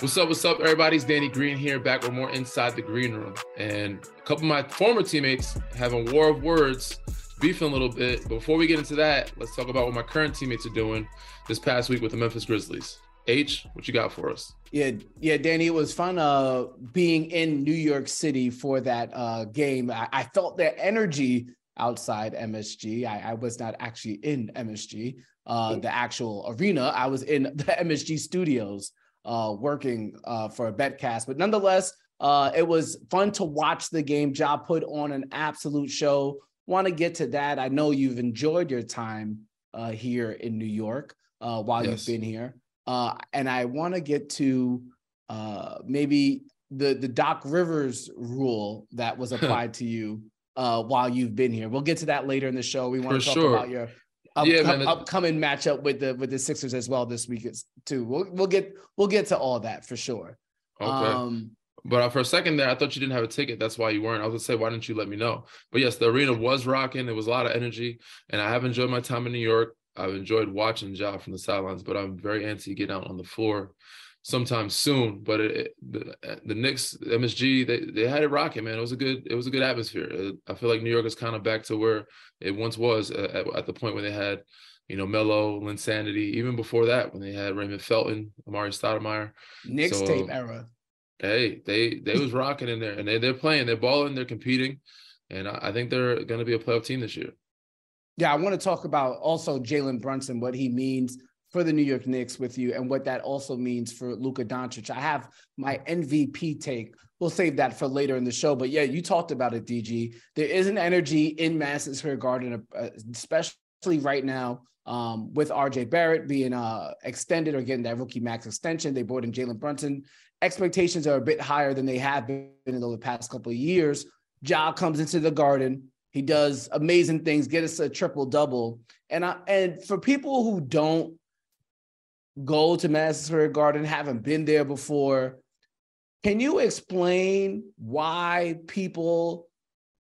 What's up? What's up, everybody? It's Danny Green here, back with more Inside the Green Room. And a couple of my former teammates having war of words, beefing a little bit. Before we get into that, let's talk about what my current teammates are doing this past week with the Memphis Grizzlies. H, what you got for us? Yeah, yeah, Danny, it was fun uh being in New York City for that uh game. I, I felt their energy outside MSG. I, I, was not actually in MSG, uh, the actual arena. I was in the MSG studios uh, working uh, for a betcast. But nonetheless, uh, it was fun to watch the game. Ja put on an absolute show. Want to get to that? I know you've enjoyed your time uh, here in New York uh, while yes. you've been here, uh, and I want to get to uh, maybe the the Doc Rivers rule that was applied to you uh, while you've been here. We'll get to that later in the show. We want to talk sure. about your up, yeah, man. upcoming matchup with the with the Sixers as well this week too. We'll we'll get we'll get to all that for sure. Okay. Um, but uh, for a second there, I thought you didn't have a ticket. That's why you weren't. I was gonna say, why didn't you let me know? But yes, the arena was rocking. There was a lot of energy, and I have enjoyed my time in New York. I've enjoyed watching Ja from the sidelines, but I'm very antsy getting out on the floor sometime soon. But it, it, the the Knicks, MSG, they they had it rocking, man. It was a good it was a good atmosphere. Uh, I feel like New York is kind of back to where it once was uh, at, at the point when they had, you know, Melo, Linsanity, even before that when they had Raymond Felton, Amar'e Stoudemire. Knicks so, tape era. Hey, they they was rocking in there, and they they're playing, they're balling, they're competing, and I, I think they're going to be a playoff team this year. Yeah, I want to talk about also Jalen Brunson, what he means for the New York Knicks with you and what that also means for Luka Doncic. I have my MVP take. We'll save that for later in the show. But yeah, you talked about it, DG. There is an energy in Madison Square Garden, uh, especially right now um, with RJ Barrett being uh, extended or getting that rookie max extension. They brought in Jalen Brunson. Expectations are a bit higher than they have been in the past couple of years. Ja comes into the Garden. He does amazing things, get us a triple double. And I, and for people who don't go to Madison Square Garden, haven't been there before. Can you explain why people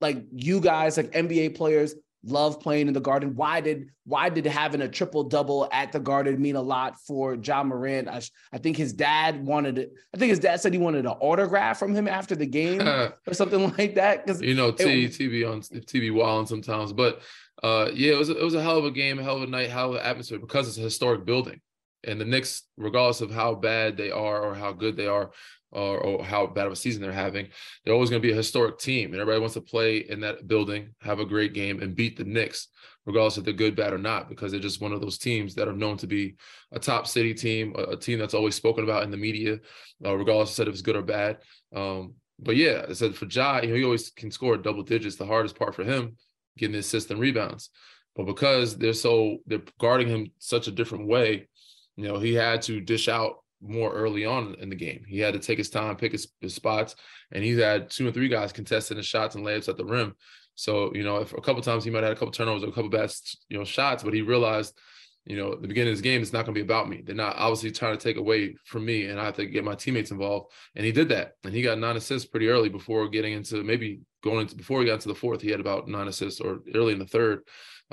like you guys, like NBA players, love playing in the Garden? Why did why did having a triple double at the Garden mean a lot for Ja Morant? I, I think his dad wanted it. I think his dad said he wanted an autograph from him after the game or something like that. Because you know, T, it, TV on TV wilding sometimes, but uh, yeah, it was it was a hell of a game, a hell of a night, hell of an atmosphere because it's a historic building. And the Knicks, regardless of how bad they are or how good they are, or, or, how bad of a season they're having, they're always going to be a historic team. And everybody wants to play in that building, have a great game, and beat the Knicks, regardless if they're good, bad, or not, because they're just one of those teams that are known to be a top city team, a, a team that's always spoken about in the media, uh, regardless of if it's good or bad. Um, but yeah, I said for Ja, you know, he always can score double digits. The hardest part for him, getting the assist and rebounds. But because they're so they're guarding him such a different way, you know, he had to dish out more early on in the game. He had to take his time, pick his, his spots, and he's had two or three guys contesting the shots and layups at the rim. So, you know, if a couple times he might have had a couple turnovers or a couple bad, you know, shots, but he realized, you know, the beginning of this game, it's not going to be about me. They're not obviously trying to take away from me, and I have to get my teammates involved. And he did that, and he got nine assists pretty early before getting into maybe going into before he got into the fourth. He had about nine assists or early in the third.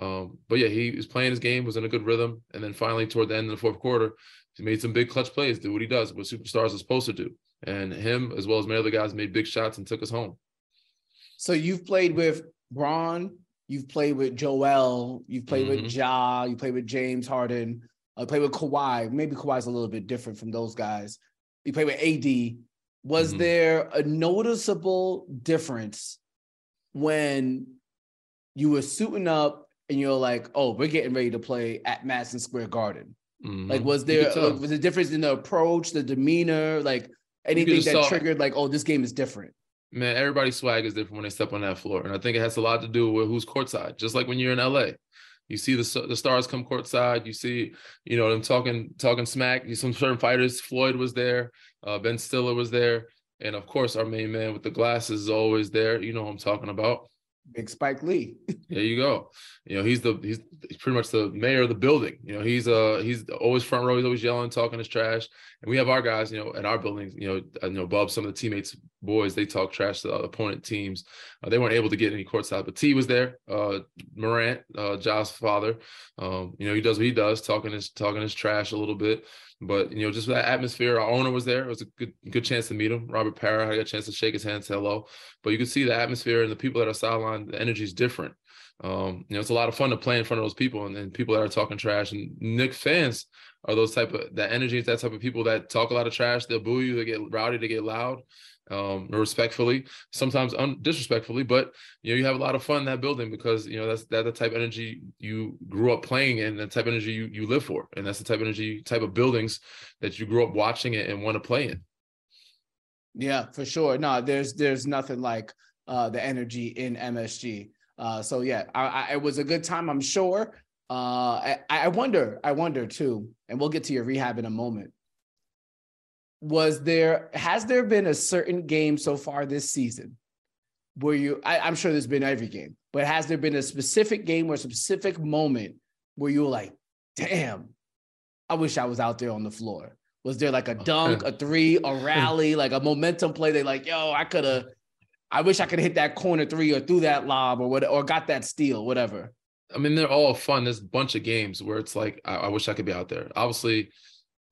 Um, but yeah, he was playing his game, was in a good rhythm, and then finally toward the end of the fourth quarter, he made some big clutch plays, did what he does, what superstars are supposed to do, and him as well as many other guys made big shots and took us home. So you've played with Bron, you've played with Joel, you've played mm-hmm. with Ja, you played with James Harden, I uh, played with Kawhi. Maybe Kawhi's a little bit different from those guys. You played with AD. Was mm-hmm. there a noticeable difference when you were suiting up and you're like, oh, we're getting ready to play at Madison Square Garden? Mm-hmm. Like, was there uh, was a difference in the approach, the demeanor, like anything that saw, triggered like, oh, this game is different? Man, everybody's swag is different when they step on that floor, and I think it has a lot to do with who's courtside. Just like when you're in LA, you see the the stars come courtside. You see, you know, them talking talking smack. Some certain fighters. Floyd was there. Uh, ben Stiller was there, and of course, our main man with the glasses is always there. You know what I'm talking about. Big Spike Lee. there you go. You know, he's the he's, he's pretty much the mayor of the building. You know, he's uh he's always front row, he's always yelling, talking his trash. And we have our guys, you know, at our buildings, you know, I know Bub, some of the teammates boys, they talk trash to the opponent teams. Uh, they weren't able to get any courtside, but T was there. Uh, Morant, uh, Ja's father, um, you know, he does what he does, talking his talking his trash a little bit. But you know, just that atmosphere. Our owner was there. It was a good good chance to meet him. Robert Pera. I got a chance to shake his hand, say hello. But you can see the atmosphere and the people that are sideline. The energy is different. Um, you know, it's a lot of fun to play in front of those people and, then people that are talking trash. And Knick fans are those type of that energy, is that type of people that talk a lot of trash. They'll boo you. They get rowdy. They get loud um, respectfully, sometimes un- disrespectfully, but you know you have a lot of fun in that building because you know that's that the type of energy you grew up playing in, the type of energy you, you live for, and that's the type of energy, type of buildings that you grew up watching it and want to play in. Yeah, for sure. No, there's there's nothing like uh, the energy in MSG. Uh, so yeah, I, I, it was a good time, I'm sure. Uh, I, I wonder, I wonder too, and we'll get to your rehab in a moment was there has there been a certain game so far this season where you I, am sure there's been every game, but has there been a specific game or a specific moment where you were like, damn, I wish I was out there on the floor? Was there like a dunk, a three, a rally, like a momentum play? They like, yo, I could have, I wish I could hit that corner three or through that lob or what or got that steal, whatever. I mean, they're all fun. There's a bunch of games where it's like, I, I wish I could be out there. Obviously,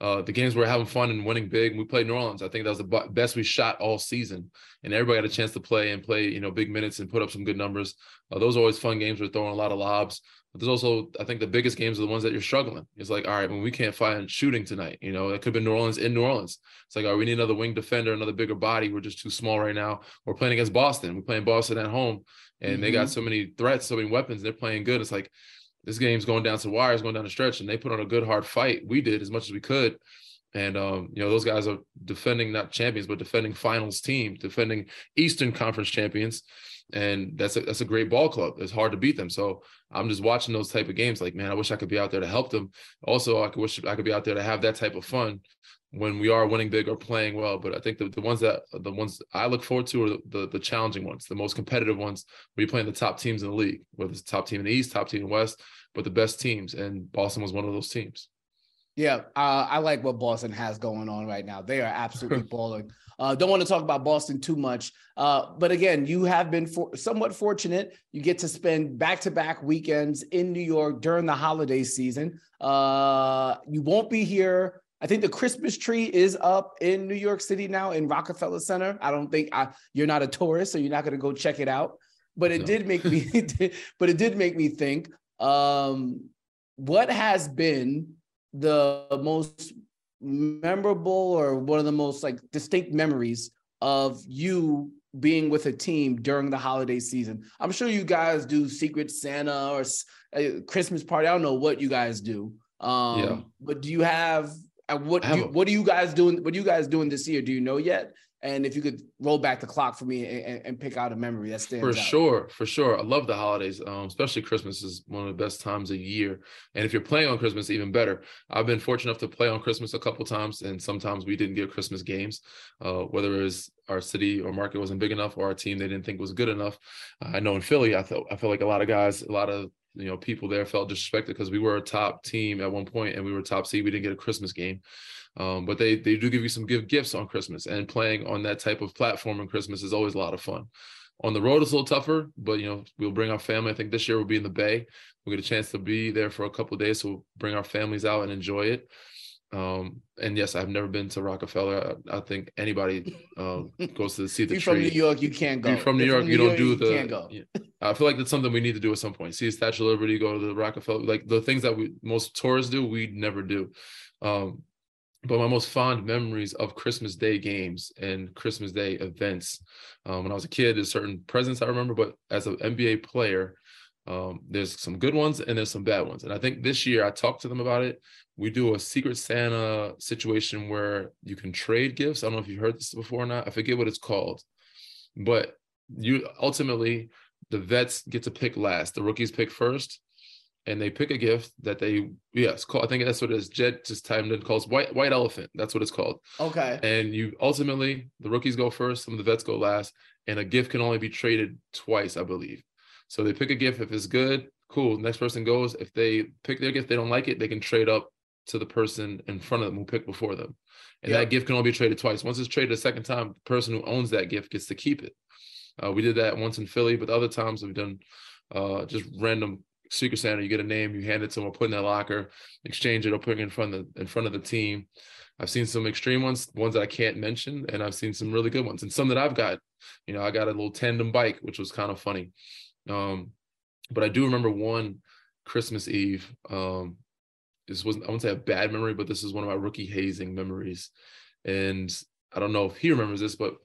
uh, the games we're having fun and winning big. We played New Orleans. I think that was the best we shot all season, and everybody got a chance to play and play, you know, big minutes and put up some good numbers. Uh, those are always fun games. We're throwing a lot of lobs. But there's also, I think, the biggest games are the ones that you're struggling. It's like, all right, when we can't find shooting tonight, you know, it could have been New Orleans in New Orleans. It's like, all right, we need another wing defender, another bigger body. We're just too small right now. We're playing against Boston. We're playing Boston at home, and mm-hmm. they got mm-hmm. so many threats, so many weapons. They're playing good. It's like this game's going down to wires, going down the stretch, and they put on a good hard fight. We did as much as we could. And um, you know, those guys are defending not champions, but defending finals team, defending Eastern Conference champions. And that's a that's a great ball club. It's hard to beat them. So I'm just watching those type of games, like, man, I wish I could be out there to help them. Also, I could wish I could be out there to have that type of fun when we are winning big or playing well. But I think the, the ones that the ones I look forward to are the, the, the challenging ones, the most competitive ones, where you're playing the top teams in the league, whether it's top team in the East, top team in the West, but the best teams. And Boston was one of those teams. Yeah, uh, I like what Boston has going on right now. They are absolutely balling. Uh, don't want to talk about Boston too much, uh, but again, you have been for, somewhat fortunate. You get to spend back-to-back weekends in New York during the holiday season. Uh, you won't be here. I think the Christmas tree is up in New York City now in Rockefeller Center. I don't think I, you're not a tourist, so you're not going to go check it out. But it no. did make me, but it did make me think. Um, what has been the most memorable or one of the most like distinct memories of you being with a team during the holiday season? I'm sure you guys do Secret Santa or uh, Christmas party. I don't know what you guys do. Um, yeah. But do you have uh, what? Do you, what are you guys doing? What are you guys doing this year? Do you know yet? And if you could roll back the clock for me and, and pick out a memory that stands for out. sure, for sure. I love the holidays, um, especially Christmas is one of the best times of year. And if you're playing on Christmas, even better. I've been fortunate enough to play on Christmas a couple times, and sometimes we didn't get Christmas games, uh, whether it was our city or market wasn't big enough, or our team they didn't think was good enough. I know in Philly, I felt I felt like a lot of guys, a lot of you know people there felt disrespected because we were a top team at one point and we were top seed. We didn't get a Christmas game. Um, but they they do give you some good gifts on Christmas, and playing on that type of platform on Christmas is always a lot of fun. On the road, it's a little tougher, but you know we'll bring our family. I think this year we'll be in the Bay. We'll get a chance to be there for a couple days, so we'll bring our families out and enjoy it. Um, and yes, I've never been to Rockefeller. I, I think anybody um, goes to see the You're tree. from New York, you can't go. You're from New York, from New you don't do the. You can't go. Yeah. I feel like that's something we need to do at some point. See the Statue of Liberty, go to the Rockefeller, like the things that we most tourists do, we never do. Um, but my most fond memories of Christmas Day games and Christmas Day events. Um, when I was a kid, there's certain presents I remember, but as an NBA player, um, there's some good ones and there's some bad ones. And I think this year I talked to them about it. We do a Secret Santa situation where you can trade gifts. I don't know if you've heard this before or not. I forget what it's called, but you ultimately the vets get to pick last. The rookies pick first, and they pick a gift that they yes call, I think that's what it is. Jed just timed in calls white white elephant. That's what it's called. Okay. And you ultimately the rookies go first, some of the vets go last, and a gift can only be traded twice, I believe. So they pick a gift if it's good, cool. Next person goes. If they pick their gift, they don't like it, they can trade up to the person in front of them who picked before them. And Yep. that gift can only be traded twice. Once it's traded a second time, the person who owns that gift gets to keep it. Uh, we did that once in Philly, but other times we've done uh, just random Secret Santa. You get a name, you hand it to them, put in their locker, exchange it, or put it in front of the, in front of the team. I've seen some extreme ones, ones that I can't mention, and I've seen some really good ones, and some that I've got. You know, I got a little tandem bike, which was kind of funny. Um, but I do remember one Christmas Eve. Um, this wasn't I wouldn't say a bad memory, but this is one of my rookie hazing memories. And I don't know if he remembers this, but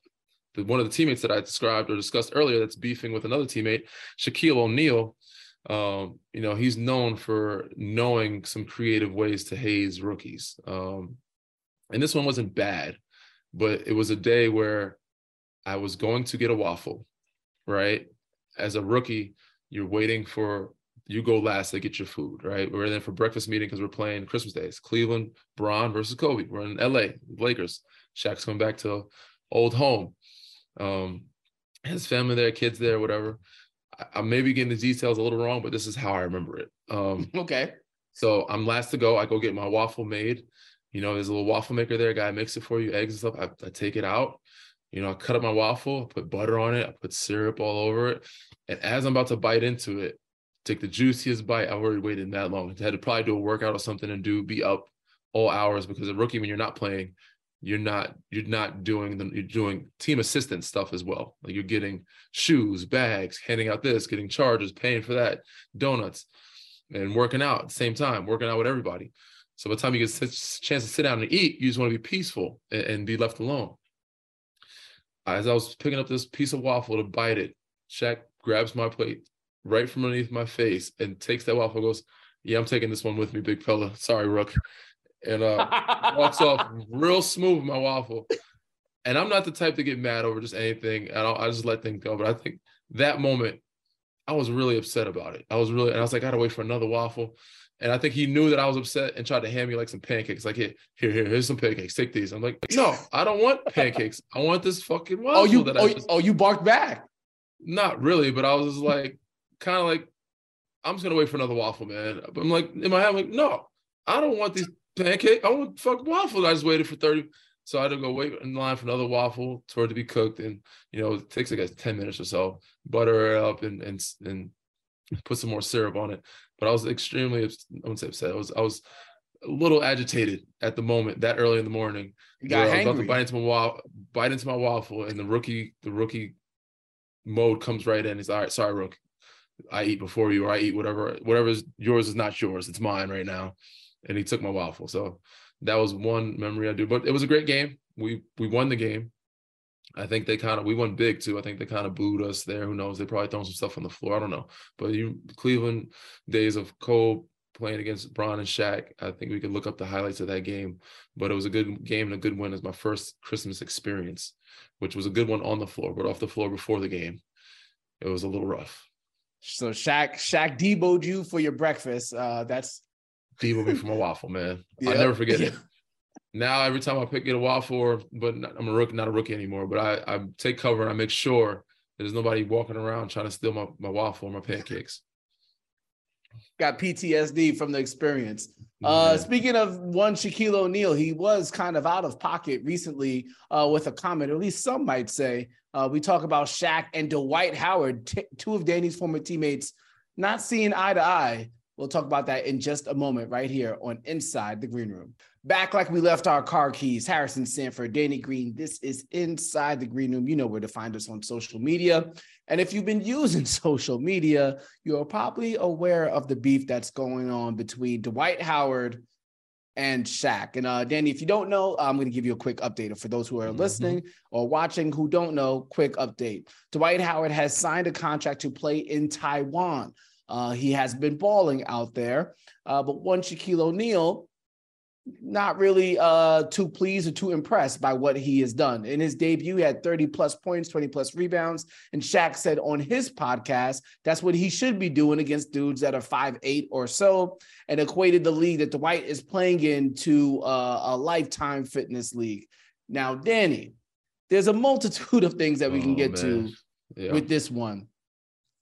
the, one of the teammates that I described or discussed earlier that's beefing with another teammate, Shaquille O'Neal, um, you know, he's known for knowing some creative ways to haze rookies. Um, and this one wasn't bad, but it was a day where I was going to get a waffle, right? As a rookie, you're waiting for you go last to get your food, right? We're in there for breakfast meeting because we're playing Christmas days. Cleveland, Bron versus Kobe. We're in LA, Lakers. Shaq's coming back to old home. Um, his family there, kids there, whatever. I, I may be getting the details a little wrong, but this is how I remember it. Um, Okay. so I'm last to go. I go get my waffle made. You know, there's a little waffle maker there. Guy makes it for you, eggs and stuff. I, I take it out. You know, I cut up my waffle, put butter on it, I put syrup all over it. And as I'm about to bite into it, take the juiciest bite. I've already waited that long. I had to probably do a workout or something and do be up all hours because a rookie, when you're not playing, you're not you're not doing the you're doing team assistant stuff as well. Like you're getting shoes, bags, handing out this, getting charges, paying for that, donuts, and working out at the same time, working out with everybody. So by the time you get a chance to sit down and eat, you just want to be peaceful and, and be left alone. As I was picking up this piece of waffle to bite it, Shaq grabs my plate right from underneath my face and takes that waffle. Goes, "Yeah, I'm taking this one with me, big fella. Sorry, Rook." And uh, walks off real smooth with my waffle. And I'm not the type to get mad over just anything. I don't, I just let things go. But I think that moment, I was really upset about it. I was really, and I was like, I gotta wait for another waffle. And I think he knew that I was upset and tried to hand me like some pancakes. Like, here, here, here, here's some pancakes. Take these. I'm like, no, I don't want pancakes. I want this fucking waffle oh, you that oh, I just oh, you barked back. not really, but I was just like, kind of like, I'm just gonna wait for another waffle, man. But I'm like, in my head, I'm like, no, I don't want these pancakes. I want fucking waffle. I just waited for 30. So I had to go wait in line for another waffle for it to be cooked. And you know, it takes like 10 minutes or so, butter it up and and and put some more syrup on it. But I was extremely, I wouldn't say upset. I was I was a little agitated at the moment that early in the morning. You got I was about to bite into my waffle, bite into my waffle, and the rookie, the rookie mode comes right in. He's all right, sorry, Rook. I eat before you, or I eat whatever, whatever is yours is not yours. It's mine right now. And he took my waffle. So that was one memory I do. But it was a great game. We we won the game. I think they kind of we won big too. I think they kind of booed us there. Who knows? They probably thrown some stuff on the floor. I don't know. But you Cleveland days of Cole playing against Bron and Shaq. I think we could look up the highlights of that game. But it was a good game and a good win as my first Christmas experience, which was a good one on the floor, but off the floor before the game. It was a little rough. So Shaq, Shaq deboed you for your breakfast. Uh, that's Debo me for my waffle, man. Yeah. I'll never forget it. Now every time I pick get a waffle, or, but I'm a rookie, not a rookie anymore. But I, I take cover and I make sure there's nobody walking around trying to steal my, my waffle or my pancakes. got PTSD from the experience. Uh, Yeah. speaking of one Shaquille O'Neal, he was kind of out of pocket recently uh, with a comment, or at least some might say. Uh, we talk about Shaq and Dwight Howard, t- two of Danny's former teammates, not seeing eye to eye. We'll talk about that in just a moment, right here on Inside the Green Room. Back like we left our car keys, Harrison Sanford, Danny Green. This is Inside the Green Room. You know where to find us on social media. And if you've been using social media, you're probably aware of the beef that's going on between Dwight Howard and Shaq. And uh, Danny, if you don't know, I'm going to give you a quick update. For those who are Mhm. listening or watching who don't know, quick update. Dwight Howard has signed a contract to play in Taiwan. Uh, he has been balling out there, uh, but one Shaquille O'Neal, not really uh, too pleased or too impressed by what he has done. In his debut, he had 30 plus points, 20 plus rebounds. And Shaq said on his podcast, that's what he should be doing against dudes that are five eight or so, and equated the league that Dwight is playing in to uh, a lifetime fitness league. Now, Danny, there's a multitude of things that we can Oh, get to. Yeah. with this one.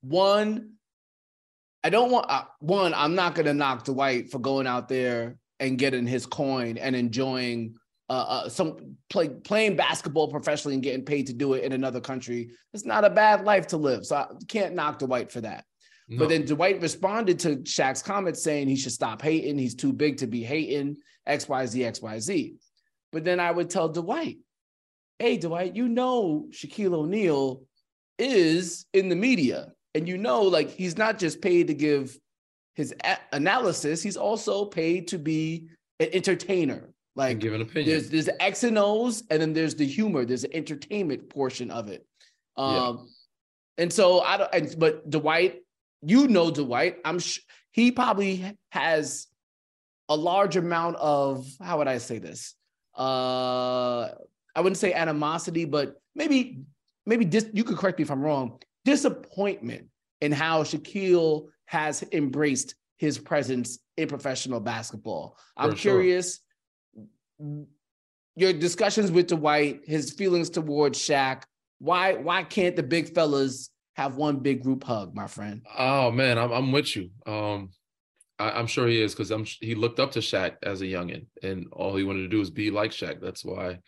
One, I don't want uh, one. I'm not gonna knock Dwight for going out there and getting his coin and enjoying uh, uh, some play, playing basketball professionally and getting paid to do it in another country. It's not a bad life to live. So I can't knock Dwight for that. No. But then Dwight responded to Shaq's comments saying he should stop hating. He's too big to be hating X, Y, Z, X, Y, Z. But then I would tell Dwight, hey, Dwight, you know Shaquille O'Neal is in the media. And you know, like he's not just paid to give his a- analysis, he's also paid to be an entertainer. Like and give an opinion. There's there's the X and O's, and then there's the humor. There's the entertainment portion of it. Um, yeah. and so I don't. And, but Dwight, you know Dwight. I'm sh- he probably has a large amount of how would I say this? Uh, I wouldn't say animosity, but maybe maybe dis- you could correct me if I'm wrong. Disappointment in how Shaquille has embraced his presence in professional basketball. I'm For curious. Sure your discussions with Dwight, his feelings towards Shaq. Why why can't the big fellas have one big group hug, my friend? Oh man, I'm I'm with you. Um, I, am sure he is because I'm he looked up to Shaq as a youngin, and all he wanted to do was be like Shaq. That's why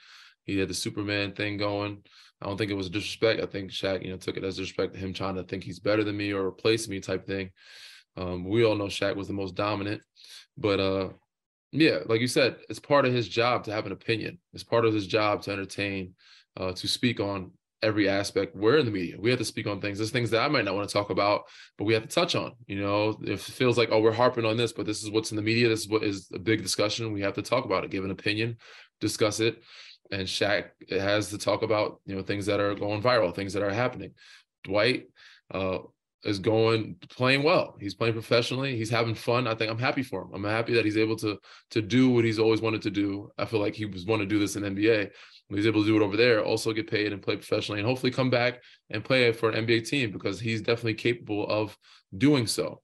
he had the Superman thing going. I don't think it was disrespect. I think Shaq, you know, took it as disrespect to him trying to think he's better than me or replace me type thing. Um, we all know Shaq was the most dominant, but uh, yeah, like you said, it's part of his job to have an opinion. It's part of his job to entertain, uh, to speak on every aspect. We're in the media. We have to speak on things. There's things that I might not want to talk about, but we have to touch on. You know, if it feels like, oh, we're harping on this, but this is what's in the media. This is what is a big discussion. We have to talk about it, give an opinion, discuss it. And Shaq has to talk about, you know, things that are going viral, things that are happening. Dwight, uh, is going playing well. He's playing professionally. He's having fun. I think I'm happy for him. I'm happy that he's able to to do what he's always wanted to do. I feel like he was wanting to do this in NBA. He's able to do it over there, also get paid and play professionally, and hopefully come back and play for an NBA team because he's definitely capable of doing so.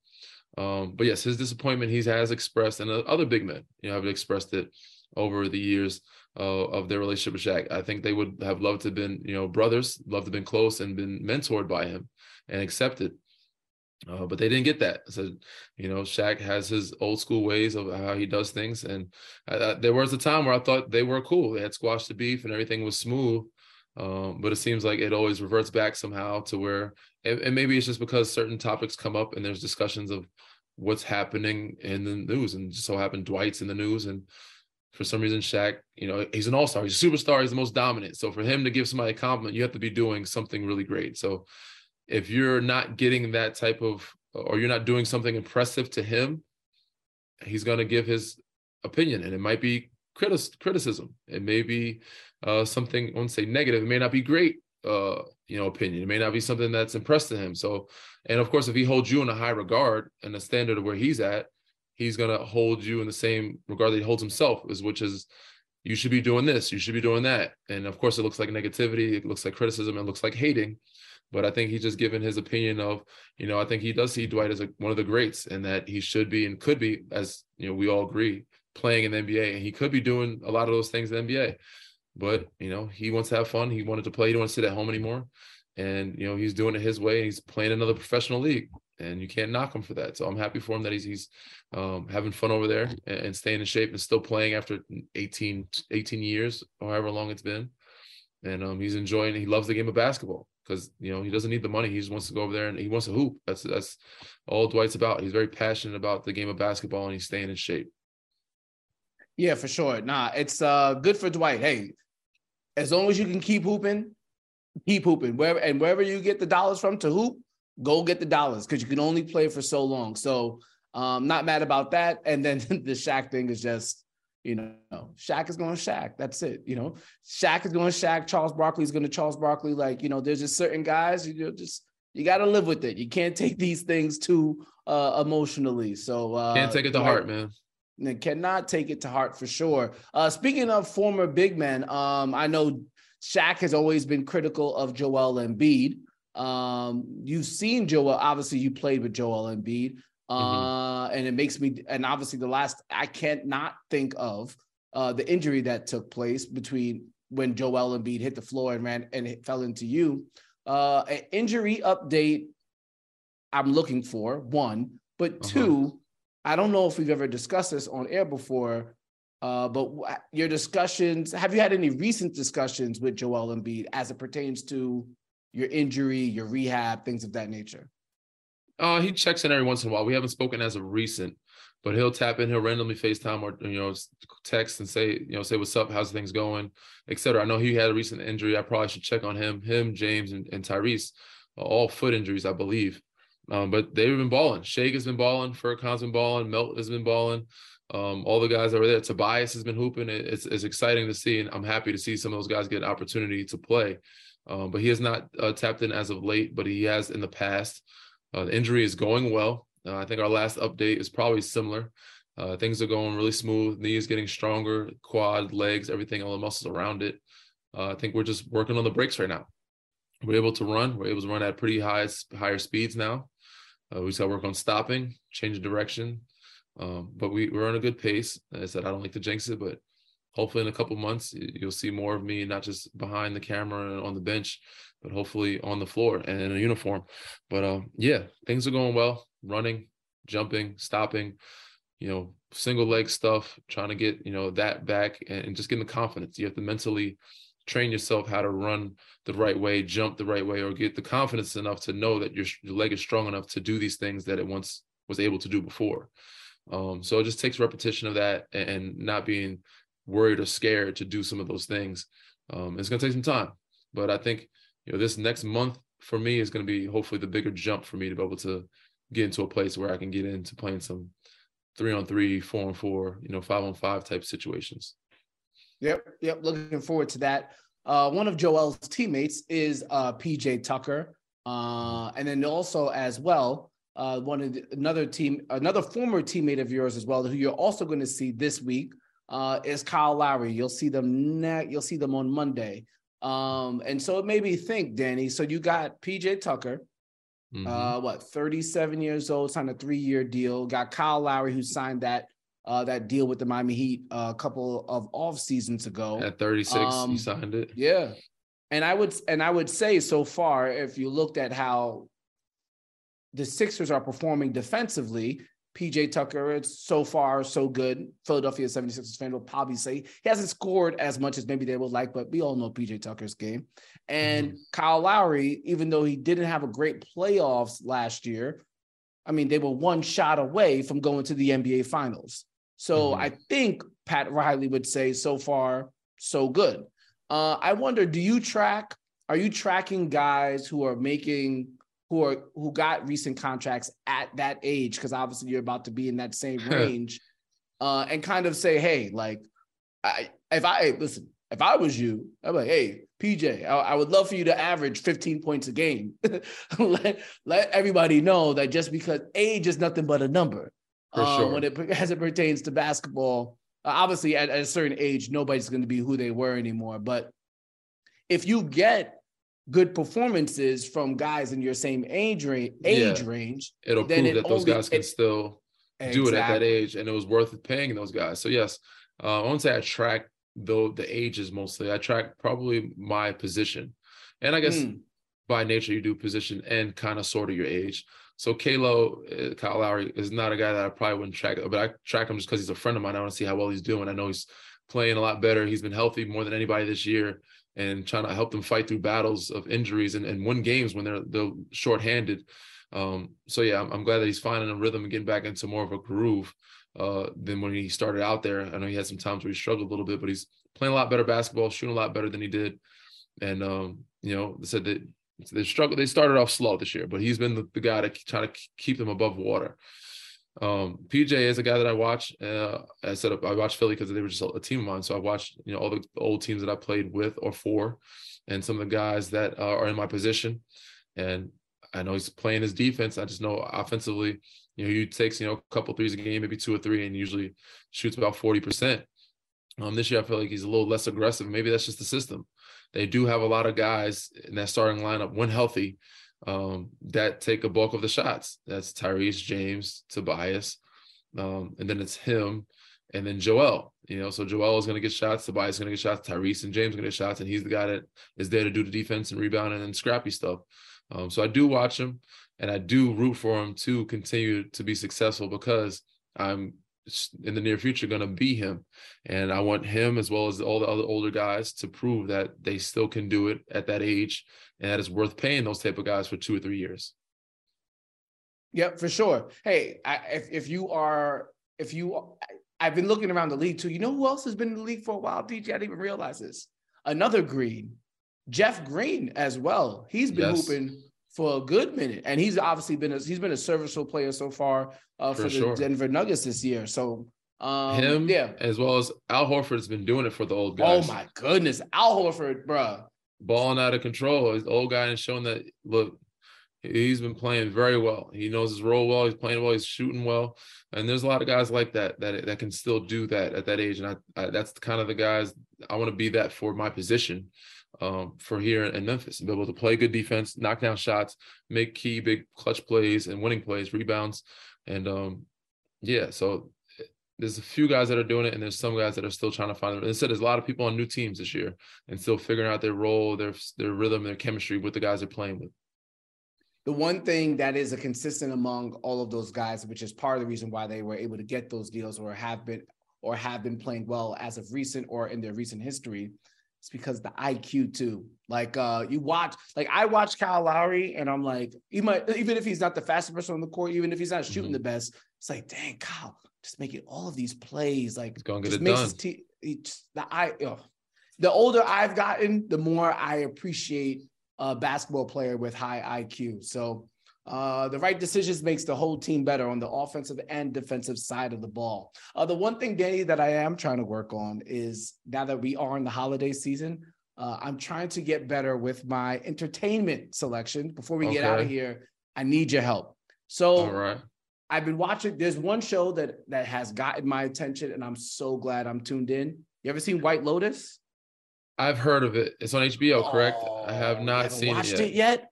Um, but yes, his disappointment he has expressed, and other big men, you know, have expressed it over the years uh, of their relationship with Shaq. I think they would have loved to have been, you know, brothers, loved to have been close and been mentored by him and accepted. Uh, but they didn't get that. So, you know, Shaq has his old school ways of how he does things. And there was a time where I thought they were cool. They had squashed the beef and everything was smooth. Um, but it seems like it always reverts back somehow to where, and, and maybe it's just because certain topics come up and there's discussions of what's happening in the news. And just so happened Dwight's in the news. And for some reason, Shaq, you know, he's an all star, he's a superstar, he's the most dominant. So for him to give somebody a compliment, you have to be doing something really great. So if you're not getting that type of or you're not doing something impressive to him he's going to give his opinion and it might be critis- criticism it may be uh, something i won't say negative it may not be great uh, you know opinion it may not be something that's impressed to him so and of course if he holds you in a high regard and a standard of where he's at he's going to hold you in the same regard that he holds himself is which is you should be doing this you should be doing that and of course it looks like negativity it looks like criticism it looks like hating but I think he's just given his opinion of, you know, I think he does see Dwight as a, one of the greats and that he should be and could be, as you know, we all agree, playing in the NBA. And he could be doing a lot of those things in the NBA. But, you know, he wants to have fun. He wanted to play. He don't want to sit at home anymore. And, you know, he's doing it his way. He's playing another professional league. And you can't knock him for that. So I'm happy for him that he's he's um, having fun over there and, and staying in shape and still playing after 18, 18 years or however long it's been. And um, he's enjoying, he loves the game of basketball because you know he doesn't need the money. He just wants to go over there and he wants to hoop. That's that's all Dwight's about. He's very passionate about the game of basketball and he's staying in shape. Yeah, for sure. Nah, it's uh good for Dwight. Hey, as long as you can keep hooping, keep hooping. Wherever and wherever you get the dollars from to hoop, go get the dollars because you can only play for so long. So um not mad about that. And then the Shaq thing is just you know, Shaq is going to Shaq. That's it. You know, Shaq is going to Shaq. Charles Barkley is going to Charles Barkley. Like, you know, there's just certain guys, you know, just you got to live with it. You can't take these things too uh, emotionally. So uh, can't take it to heart, man. Cannot take it to heart for sure. Uh, speaking of former big men, um, I know Shaq has always been critical of Joel Embiid. Um, you've seen Joel. Obviously, you played with Joel Embiid. Mm-hmm. Uh, and it makes me, and obviously the last, I can't not think of uh, the injury that took place between when Joel Embiid hit the floor and ran and it fell into you. Uh, an injury update I'm looking for, one, but uh-huh. two, I don't know if we've ever discussed this on air before, uh, but your discussions, have you had any recent discussions with Joel Embiid as it pertains to your injury, your rehab, things of that nature? Uh, he checks in every once in a while. We haven't spoken as of recent, but he'll tap in, he'll randomly FaceTime or you know text and say, you know, say what's up, how's things going, etc. I know he had a recent injury. I probably should check on him, him, James, and, and Tyrese, all foot injuries, I believe. Um, but they've been balling. Shake has been balling, Furkan's been balling, Melt has been balling. Um, all the guys over there. Tobias has been hooping. It's, it's exciting to see, and I'm happy to see some of those guys get an opportunity to play. Um, but he has not uh, tapped in as of late, but he has in the past. Uh, the injury is going well. Uh, I think our last update is probably similar. Uh, things are going really smooth. Knees getting stronger, quad, legs, everything, all the muscles around it. Uh, I think we're just working on the brakes right now. We're able to run. We're able to run at pretty high, higher speeds now. Uh, we just got to work on stopping, changing direction. Um, but we, we're on a good pace. As I said, I don't like to jinx it, but hopefully in a couple months you'll see more of me, not just behind the camera and on the bench, but hopefully on the floor and in a uniform. But um, yeah, things are going well. Running, jumping, stopping, you know, single leg stuff, trying to get you know that back and just getting the confidence. You have to mentally train yourself how to run the right way, jump the right way, or get the confidence enough to know that your, your leg is strong enough to do these things that it once was able to do before. Um, so it just takes repetition of that and, not being worried or scared to do some of those things. Um, it's going to take some time, but I think you know this next month for me is going to be hopefully the bigger jump for me to be able to get into a place where I can get into playing some three on three, four on four, you know, five on five type situations. Yep, yep. Looking forward to that. Uh, one of Joel's teammates is uh, PJ Tucker, uh, and then also as well uh, one of the, another team, another former teammate of yours as well, who you're also going to see this week uh, is Kyle Lowry. You'll see them ne- you'll see them on Monday. Um, and so it made me think, Danny. So you got PJ Tucker, mm-hmm. uh, what, 37 years old, signed a three-year deal. Got Kyle Lowry, who signed that uh, that deal with the Miami Heat uh, a couple of off seasons ago. At 36, um, he signed it. Yeah. And I would and I would say so far, if you looked at how the Sixers are performing defensively, PJ Tucker, it's so far so good. Philadelphia 76ers fan will probably say he hasn't scored as much as maybe they would like, but we all know PJ Tucker's game. And mm-hmm. Kyle Lowry, even though he didn't have a great playoffs last year, I mean, they were one shot away from going to the NBA Finals. So mm-hmm. I think Pat Riley would say so far so good. Uh, I wonder, do you track? Are you tracking guys who are making who are who got recent contracts at that age because obviously you're about to be in that same range uh, and kind of say hey like I, if i listen if i was you i'm like hey pj I, I would love for you to average 15 points a game let, let everybody know that just because age is nothing but a number um, sure. when it as it pertains to basketball uh, obviously at, at a certain age nobody's going to be who they were anymore but if you get good performances from guys in your same age range, age yeah. range, it'll prove it that those guys can it, still exactly. do it at that age, and it was worth paying those guys. So yes, uh, I won't say I track though the ages mostly. I track probably my position, and I guess mm. by nature you do position and kind of sort of your age. So Kalo, uh, Kyle Lowry is not a guy that I probably wouldn't track, but I track him just because he's a friend of mine. I want to see how well he's doing. I know he's playing a lot better. He's been healthy more than anybody this year and trying to help them fight through battles of injuries and, and win games when they're they're shorthanded. Um, so yeah, I'm, I'm, glad that he's finding a rhythm and getting back into more of a groove uh, than when he started out there. I know he had some times where he struggled a little bit, but he's playing a lot better basketball, shooting a lot better than he did. And um, you know, they said that they struggled. They started off slow this year, but he's been the, the guy to try to keep them above water. Um, PJ is a guy that I watch. Uh, I said I watched Philly because they were just a team of mine. So I watched, you know, all the old teams that I played with or for, and some of the guys that uh, are in my position. And I know he's playing his defense. I just know offensively, you know, he takes you know a couple threes a game, maybe two or three, and usually shoots about forty percent. Um, this year I feel like he's a little less aggressive. Maybe that's just the system. They do have a lot of guys in that starting lineup when healthy um, that take a bulk of the shots. That's Tyrese, James, Tobias, um, and then it's him, and then Joel. You know, so Joel is going to get shots, Tobias is going to get shots, Tyrese and James are going to get shots, and he's the guy that is there to do the defense and rebounding and then scrappy stuff. Um, so I do watch him, and I do root for him to continue to be successful because I'm in the near future going to be him. And I want him as well as all the other older guys to prove that they still can do it at that age and that it's worth paying those type of guys for two or three years. Yep, for sure. Hey, I, if if you are if you I've been looking around the league too. You know who else has been in the league for a while, DJ? I didn't even realize this. Another Green, Jeff Green as well. He's been yes. hooping for a good minute, and he's obviously been a, he's been a serviceable player so far uh, for, for, the. Denver Nuggets this year. So um, him, yeah, as well as Al Horford's been doing it for the old guys. Oh my goodness, Al Horford, bro, balling out of control. His old guy and showing that look, he's been playing very well. He knows his role well. He's playing well. He's shooting well. And there's a lot of guys like that that that can still do that at that age. And I, I that's kind of the guys I want to be that for my position um, for here in Memphis and be able to play good defense, knock down shots, make key big clutch plays and winning plays, rebounds. And um, yeah, so eh, there's a few guys that are doing it, and there's some guys that are still trying to find it. Instead, there's a lot of people on new teams this year and still figuring out their role, their their rhythm, their chemistry with the guys they're playing with. The one thing that is a consistent among all of those guys, which is part of the reason why they were able to get those deals or have been or have been playing well as of recent or in their recent history, it's because the IQ too. Like uh you watch, like I watch Kyle Lowry and I'm like, even, even if he's not the fastest person on the court, even if he's not shooting mm-hmm. the best, it's like, dang, Kyle, just making all of these plays. Like he's gonna get it done. T- just, the I oh, the older I've gotten, the more I appreciate a basketball player with high IQ. So uh, the right decisions makes the whole team better on the offensive and defensive side of the ball. Uh, the one thing, Danny, that I am trying to work on is now that we are in the holiday season, uh, I'm trying to get better with my entertainment selection. Before we okay. get out of here, I need your help. So, All right. I've been watching. There's one show that that has gotten my attention, and I'm so glad I'm tuned in. You ever seen White Lotus? I've heard of it. It's on HBO, correct? Oh, I have not seen it yet. it yet.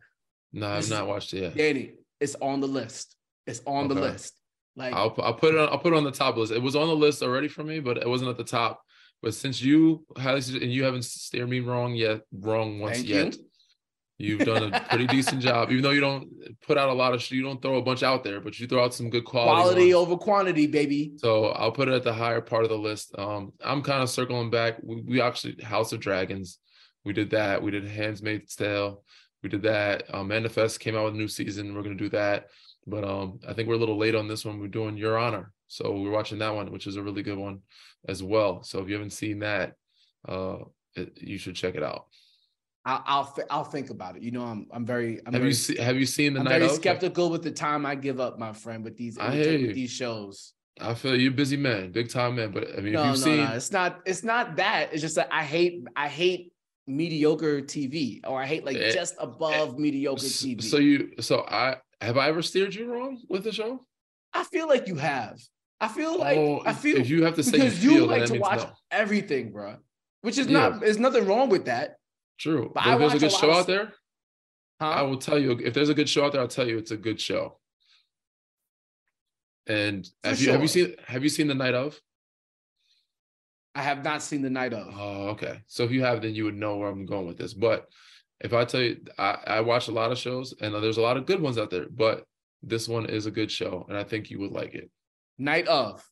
No, I've not watched it yet. Danny, it's on the list. It's on okay. the list. Like I'll I'll put it on I'll put it on the top list. It was on the list already for me, but it wasn't at the top. But since you highly and you haven't steered me wrong yet, wrong once Thank yet. You. You've done a pretty decent job, even though you don't put out a lot of. You don't throw a bunch out there, but you throw out some good quality. Quality ones. over quantity, baby. So I'll put it at the higher part of the list. Um, I'm kind of circling back. We, we actually House of Dragons. We did that. We did Handmaid's Tale. We did that. Um, Manifest came out with a new season. We're gonna do that. But um, I think we're a little late on this one. We're doing Your Honor. So we're watching that one, which is a really good one as well. So if you haven't seen that, uh, it, you should check it out. I'll, I'll I'll think about it. You know, I'm I'm very. I'm have very, you see, Have you seen the I'm night? Very skeptical with the time I give up, my friend, with these with these shows. I feel you're busy man, big time man. But I mean, no, if you've no, seen, no, it's not. It's not that. It's just that I hate. I hate mediocre TV, or I hate like eh, just above eh, mediocre TV. So you, so I have I ever steered you wrong with the show? I feel like you have. I feel like oh, I feel if you have to say because you, like to watch no. everything, bro. Which is yeah. not. There's nothing wrong with that. True. But, but if there's a good show out there, huh? I will tell you. If there's a good show out there, I'll tell you it's a good show. And For have you have you seen have you seen the night of? I have not seen the night of. Oh, okay. So if you have, then you would know where I'm going with this. But if I tell you, I, I watch a lot of shows and there's a lot of good ones out there, but this one is a good show and I think you would like it. Night of.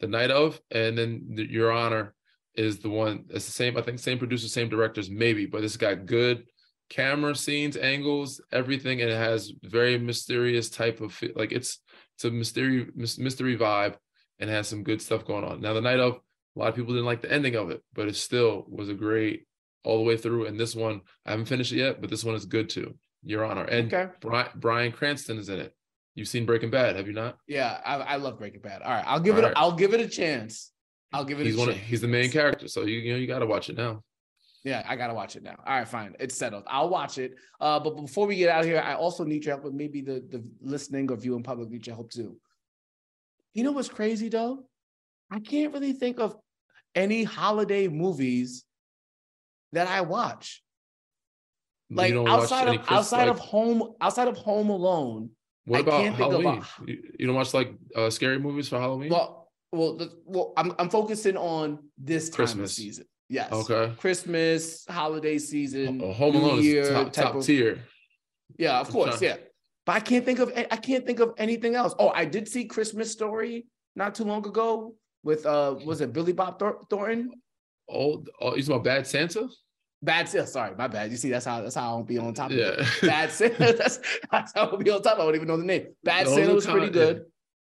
The night of, and then the, Your Honor is the one. It's the same. I think same producers, same directors, maybe, but it's got good camera scenes, angles, everything, and it has very mysterious type of like it's it's a mystery mystery vibe and has some good stuff going on. Now the night of lot of people didn't like the ending of it, but it still was a great all the way through. And this one, I haven't finished it yet, but this one is good too. Your Honor. And okay. Bryan, Bryan Cranston is in it. You've seen Breaking Bad, have you not? Yeah, I, I love Breaking Bad. All right, I'll give all it. Right. I'll give it a chance. I'll give it. He's one. Of, he's the main character, so you you know you got to watch it now. Yeah, I gotta watch it now. All right, fine, it's settled. I'll watch it. Uh, but before we get out of here, I also need your help, but maybe the the listening or viewing public need your help too. You know what's crazy though? I can't really think of any holiday movies that I watch. Like outside of outside like, of home outside of Home Alone. What I about Halloween? you don't watch like uh, scary movies for Halloween? Well, well, the, well, I'm I'm focusing on this time Christmas. of season. Yes. Okay. Christmas, holiday season, oh, Home Alone is top, top of, tier. Yeah, of course. Yeah, but I can't think of I can't think of anything else. Oh, I did see Christmas Story not too long ago with uh was it Billy Bob Thor- Thornton? Oh, oh, talking about Bad Santa? Bad Santa. Sorry, my bad. You see, that's how that's how I don't be on top of Yeah. it. Bad Santa. That's, that's how I don't be on top. I don't even know the name. Bad Those Santa was pretty good.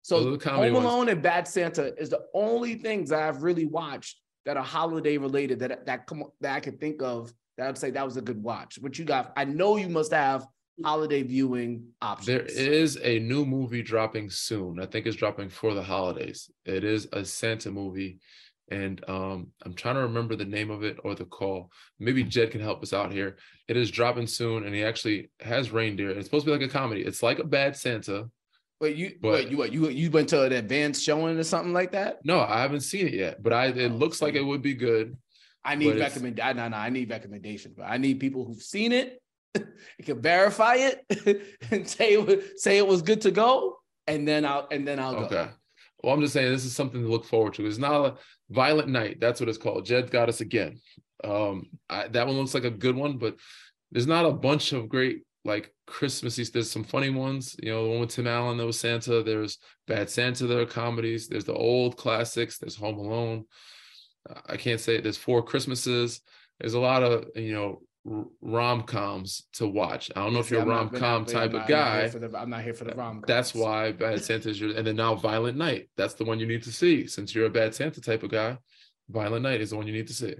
So the Home ones. Alone and Bad Santa is the only things that I've really watched that are holiday related that that come that I can think of that I'd say that was a good watch. What you got? I know you must have holiday viewing options. There is a new movie dropping soon. I think it's dropping for the holidays. It is a Santa movie. And um, I'm trying to remember the name of it or the call. Maybe Jed can help us out here. It is dropping soon, and he actually has reindeer. It's supposed to be like a comedy. It's like a bad Santa. Wait, you But- wait, you what, you you went to an advanced showing or something like that? No, I haven't seen it yet, but I it Oh, looks like it would be good. I need recommend. I, no, no, I need recommendations, but I need people who've seen it, can verify it, and say it was, say it was good to go, and then I'll and then I'll go. Well, I'm just saying this is something to look forward to. It's not a violent night. That's what it's called. Jed got us again. Um, I, that one looks like a good one, but there's not a bunch of great like Christmassy. There's some funny ones. You know, the one with Tim Allen that was Santa. There's Bad Santa. There are comedies. There's the old classics. There's Home Alone. I can't say it. There's Four Christmases. There's a lot of you know rom coms to watch. I don't know if you're a rom com type I'm of not- I'm not here guy. the- I'm not here for the rom. That's why Bad Santa is your, and then now Violent Night. That's the one you need to see. Since you're a Bad Santa type of guy, Violent Night is the one you need to see.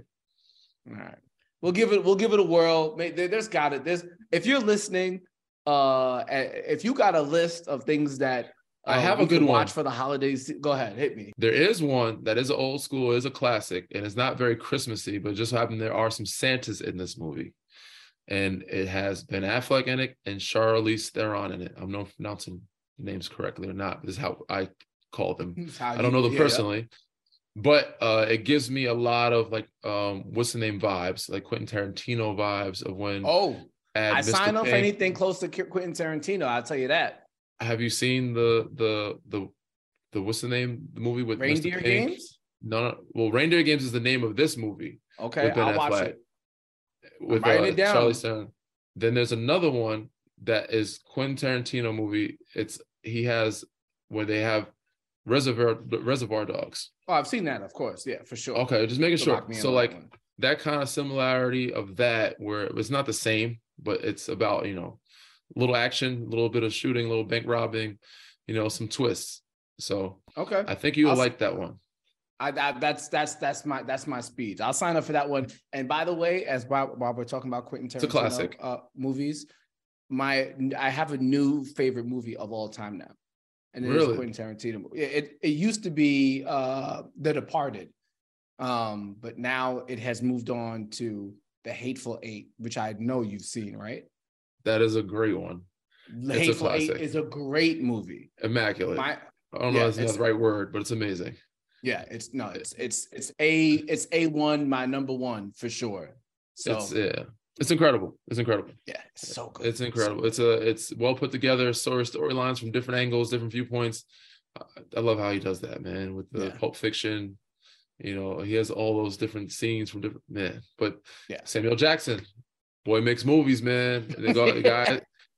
All right. We'll give it we'll give it a whirl. There- There's got it. There's if you're listening, uh if you got a list of things that uh, I have a good one. watch for the holidays, go ahead, hit me. There is one that is old school, is a classic, and it's not very Christmassy, but just so happened there are some Santas in this movie. And it has Ben Affleck in it and Charlize Theron in it. I'm not pronouncing names correctly or not, this is how I call them. I don't know them personally, but uh, it gives me a lot of like um, what's the name vibes, like Quentin Tarantino vibes of when Oh, I Mr. sign up for anything close to Quentin Tarantino. I'll tell you that. Have you seen the the the the what's the name the movie with. Reindeer games. No, no, well, Reindeer Games is the name of this movie Okay, I'll watch it. with uh, it down. Charlie Theron. Then there's another one that is Quentin Tarantino movie. It's he has where they have Reservoir Reservoir Dogs. Oh, I've seen that, of course. Yeah, for sure. Okay, just making sure. lock me in So on that like that kind of similarity of that where it's not the same, but it's about, you know, little action, a little bit of shooting, a little bank robbing, you know, some twists. So okay, I think you'll I'll- like that one. I, I that's that's that's my that's my speed. I'll sign up for that one. And by the way, as while, while we're talking about Quentin Tarantino classic. Uh, movies, my I have a new favorite movie of all time now, and it is Really? Quentin Tarantino. it it used to be uh, The Departed, um, but now it has moved on to The Hateful Eight, which I know you've seen, right? That is a great one. The It's a Hateful Eight classic. is a great movie. Immaculate. My I don't know yeah, if that's the right word, but it's amazing. yeah, it's no, it's it's it's a it's a one, my number one for sure. So it's yeah. It's incredible. It's incredible. Yeah, it's so good. It's So incredible. good. It's a it's well put together. Story storylines from different angles, different viewpoints. I, I love how he does that, man. With the Yeah. Pulp Fiction, you know, he has all those different scenes from different man. But Yeah. Samuel Jackson, boy makes movies, man. And the guy, the guy,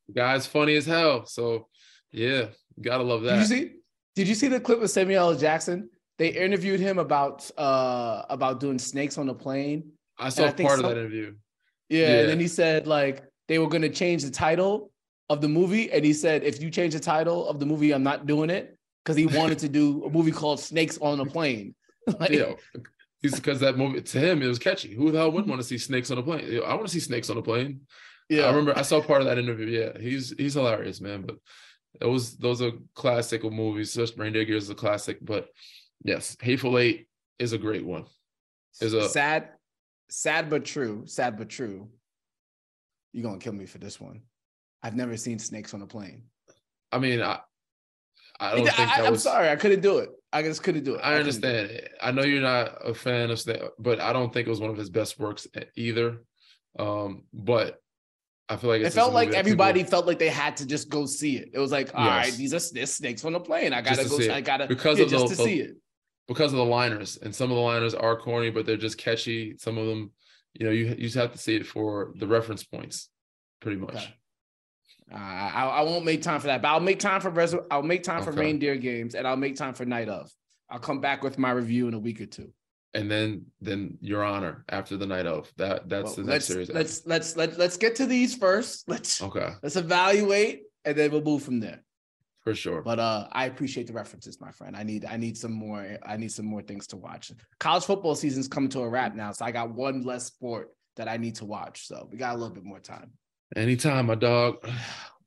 the guy's funny as hell. So yeah, gotta love that. Did you see? Did you see the clip of Samuel L. Jackson? They interviewed him about uh about doing snakes on the plane. I saw I part of some- that interview. Yeah, Yeah. and then he said like they were gonna change the title of the movie, and he said if you change the title of the movie, I'm not doing it because he wanted to do a movie called Snakes on a Plane. like, Yeah. He's because that movie to him it was catchy. Who the hell wouldn't want to see snakes on a plane? I want to see snakes on a plane. yeah. I remember I saw part of that interview. Yeah, he's he's hilarious, man. But those those are classic movies. Reindeer Games is a classic, but yes, Hateful Eight is a great one. Is a sad, sad but true. Sad but true. You're gonna kill me for this one. I've never seen snakes on a plane. I mean, I I don't I, think that am was. sorry, I couldn't do it. I just couldn't do it. I couldn't do it. understand. I know you're not a fan of Snake, but I don't think it was one of his best works either. Um, but I feel like It felt like everybody people- felt like they had to just go see it. It was like, all right, Yes. these are there's snakes on the plane. I gotta to go. see I gotta Because yeah, of just the- to see it. because of the liners, and some of the liners are corny, but they're just catchy. Some of them, you know, you you just have to see it for the reference points, pretty much. Okay. Uh, I, I won't make time for that, but I'll make time for res- I'll make time for reindeer games, and I'll make time for night of. I'll come back with my review in a week or two. And then then your honor after the night of that that's Well, the next series. let's let's let's let's get to these first. Let's okay, let's evaluate, and then we'll move from there. for sure. But uh, I appreciate the references, my friend. I need I need some more. I need some more things to watch. College football season's coming to a wrap now, so I got one less sport that I need to watch. So we got a little bit more time. Anytime, my dog.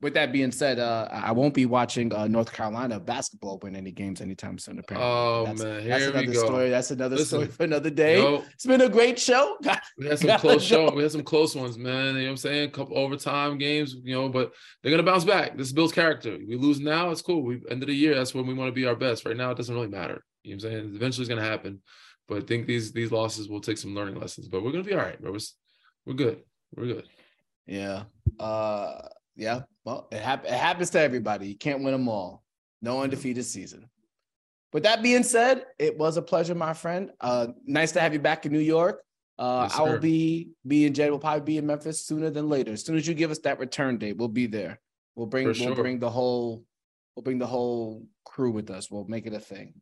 With that being said, uh, I won't be watching uh, North Carolina basketball win any games anytime soon. Apparently, Oh that's, man, that's here we another go. story. That's another story for another day. Yo, It's been a great show. we had some close show. We had some close ones, man. You know what I'm saying? A couple overtime games, you know, but they're gonna bounce back. This builds character. We lose now, it's cool. We end of the year, that's when we want to be our best. Right now, it doesn't really matter. You know what I'm saying? Eventually it's gonna happen. But I think these these losses will take some learning lessons. But we're gonna be all right, bro. We're, we're good. We're good. Yeah. Uh yeah. Well, it, hap- it happens to everybody. You can't win them all. No undefeated season. With that being said, it was a pleasure, my friend. Uh nice to have you back in New York. Uh Yes, I will be be in Jed will probably be in Memphis sooner than later. As soon as you give us that return date, we'll be there. We'll bring For we'll sure. bring the whole we'll bring the whole crew with us. We'll make it a thing.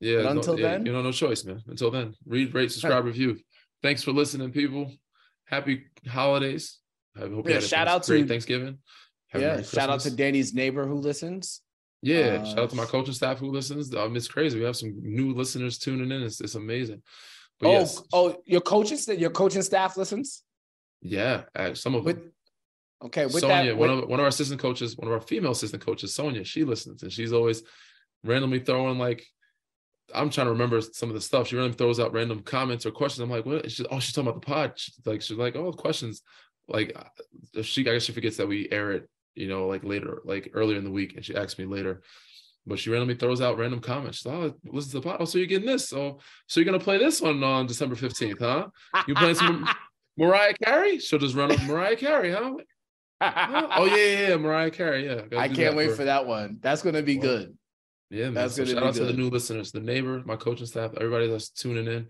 Yeah. But no- until yeah, then- you know, no choice, man. Until then, read, rate, subscribe, review. Thanks for listening, people. Happy holidays. I hope Yeah, shout out to- Thanksgiving. Have yeah. Shout out to Danny's neighbor who listens. Yeah, Uh, shout out to my coaching staff who listens. Um, it's crazy. We have some new listeners tuning in. It's, it's amazing. But oh, yes, oh, your coaches, your coaching staff listens? yeah, uh, some of With them. okay, with Sonia, that one of one of our assistant coaches, one of our female assistant coaches, Sonia, she listens and she's always randomly throwing like I'm trying to remember some of the stuff. She randomly throws out random comments or questions. I'm like, what? She's, oh, she's talking about the pod. She's like, she's like, oh, questions. Like, uh, she, I guess she forgets that we air it, you know, like later, like earlier in the week, and she asks me later. But she randomly throws out random comments. She's, oh, listen to the pod. Oh, so you're getting this? So, so you're gonna play this one on December 15th, huh? You playing some Mariah Carey? She'll just run up Mariah Carey, huh? Huh? Oh yeah, yeah, yeah, Mariah Carey. Yeah, I can't wait for that one. That's gonna be Well, good. Yeah, man. That's So gonna shout out to the new listeners, the neighbor, my coaching staff, everybody that's tuning in.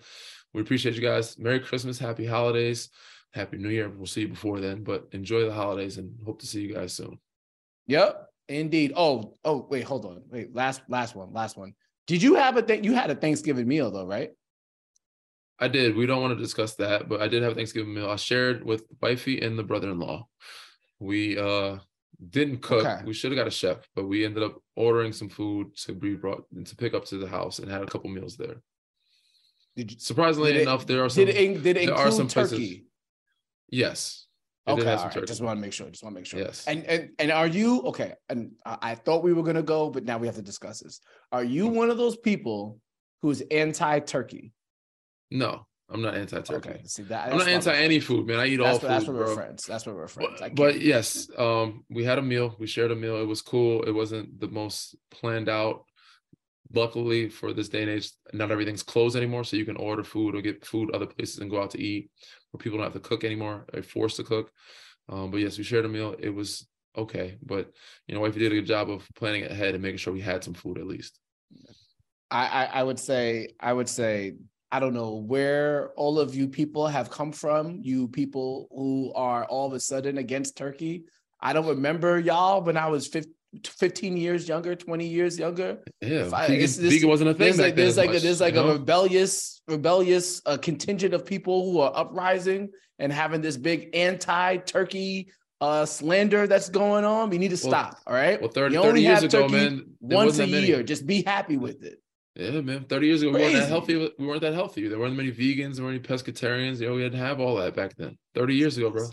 We appreciate you guys. Merry Christmas, happy holidays, happy New Year. We'll see you before then, but enjoy the holidays and hope to see you guys soon. Yep, indeed. Oh, oh, wait, hold on. Wait, last last one, last one. Did you have a thing? You had a Thanksgiving meal though, right? I did. We don't want to discuss that, but I did have a Thanksgiving meal. I shared with wifey and the brother-in-law. We uh didn't cook. Okay. We should have got a chef, but we ended up ordering some food to be brought to pick up to the house and had a couple meals there. Did you? Surprisingly Did it- enough, there are some Did it, did it there are some places- turkey? Yes. Okay, all right. Just want to make sure. Just want to make sure. Yes. And and and are you okay? And I, I thought we were gonna go, but now we have to discuss this. Are you one of those people who's anti-turkey? No, I'm not anti-turkey. Okay, see that. I'm not anti any food, man. I eat all That's, food, what, that's what bro. we're friends. That's what we're friends. But, but yes, um, we had a meal. We shared a meal. It was cool. It wasn't the most planned out. Luckily, for this day and age, not everything's closed anymore, so you can order food or get food other places and go out to eat, where people don't have to cook anymore. They're forced to cook. Um, but yes, we shared a meal. It was okay, but you know, wifey did a good job of planning ahead and making sure we had some food at least. I, I I would say I would say I don't know where all of you people have come from. You people who are all of a sudden against Turkey. I don't remember y'all when I was 15, 15 years younger, 20 years younger. Yeah, I- vegan, it's- this- vegan wasn't a thing. There's like there's like a, there's like a rebellious rebellious uh, contingent of people who are uprising and having this big anti-Turkey uh, slander that's going on. We need to Well- stop. All right. Well, 30, You 30 only years ago, man, once a year. Just be happy with it. Yeah, man. 30 years ago, we weren't that healthy. We weren't that healthy. There weren't many vegans, there weren't any pescatarians. You know, we didn't have all that back then. 30 years ago, bro.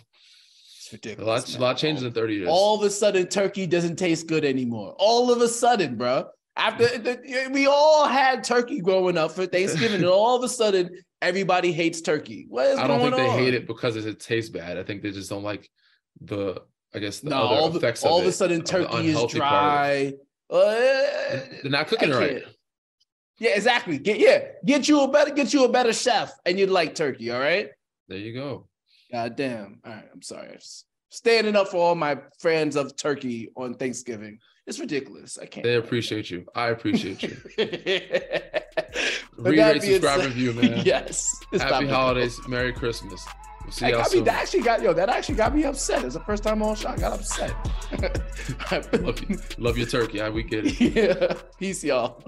It's A lot, a lot changes in 30 years. all of a sudden turkey doesn't taste good anymore. All of a sudden, bro. After the, we all had turkey growing up for Thanksgiving, and all of a sudden everybody hates turkey. What is I don't think they on? hate it because it tastes bad. I think they just don't like the, I guess, the No, other all, of, effects all of of a sudden turkey is unhealthy part of it. dry. Uh, They're not cooking it right. Yeah, exactly. Get yeah, get you a better get you a better chef, and you'd like turkey. All right. There you go. God damn. All right. I'm sorry. Standing up for all my friends of turkey on Thanksgiving. It's ridiculous. I can't. They appreciate you. I appreciate you. With Read, that rate, being subscribe, review, man. yes. Happy holidays. Merry Christmas. We'll see Hey, y'all got me, soon. that actually got yo. That actually got me upset. It's the first time on shot. I got upset. love, you. love your turkey. Right, we get it. yeah. Peace, y'all.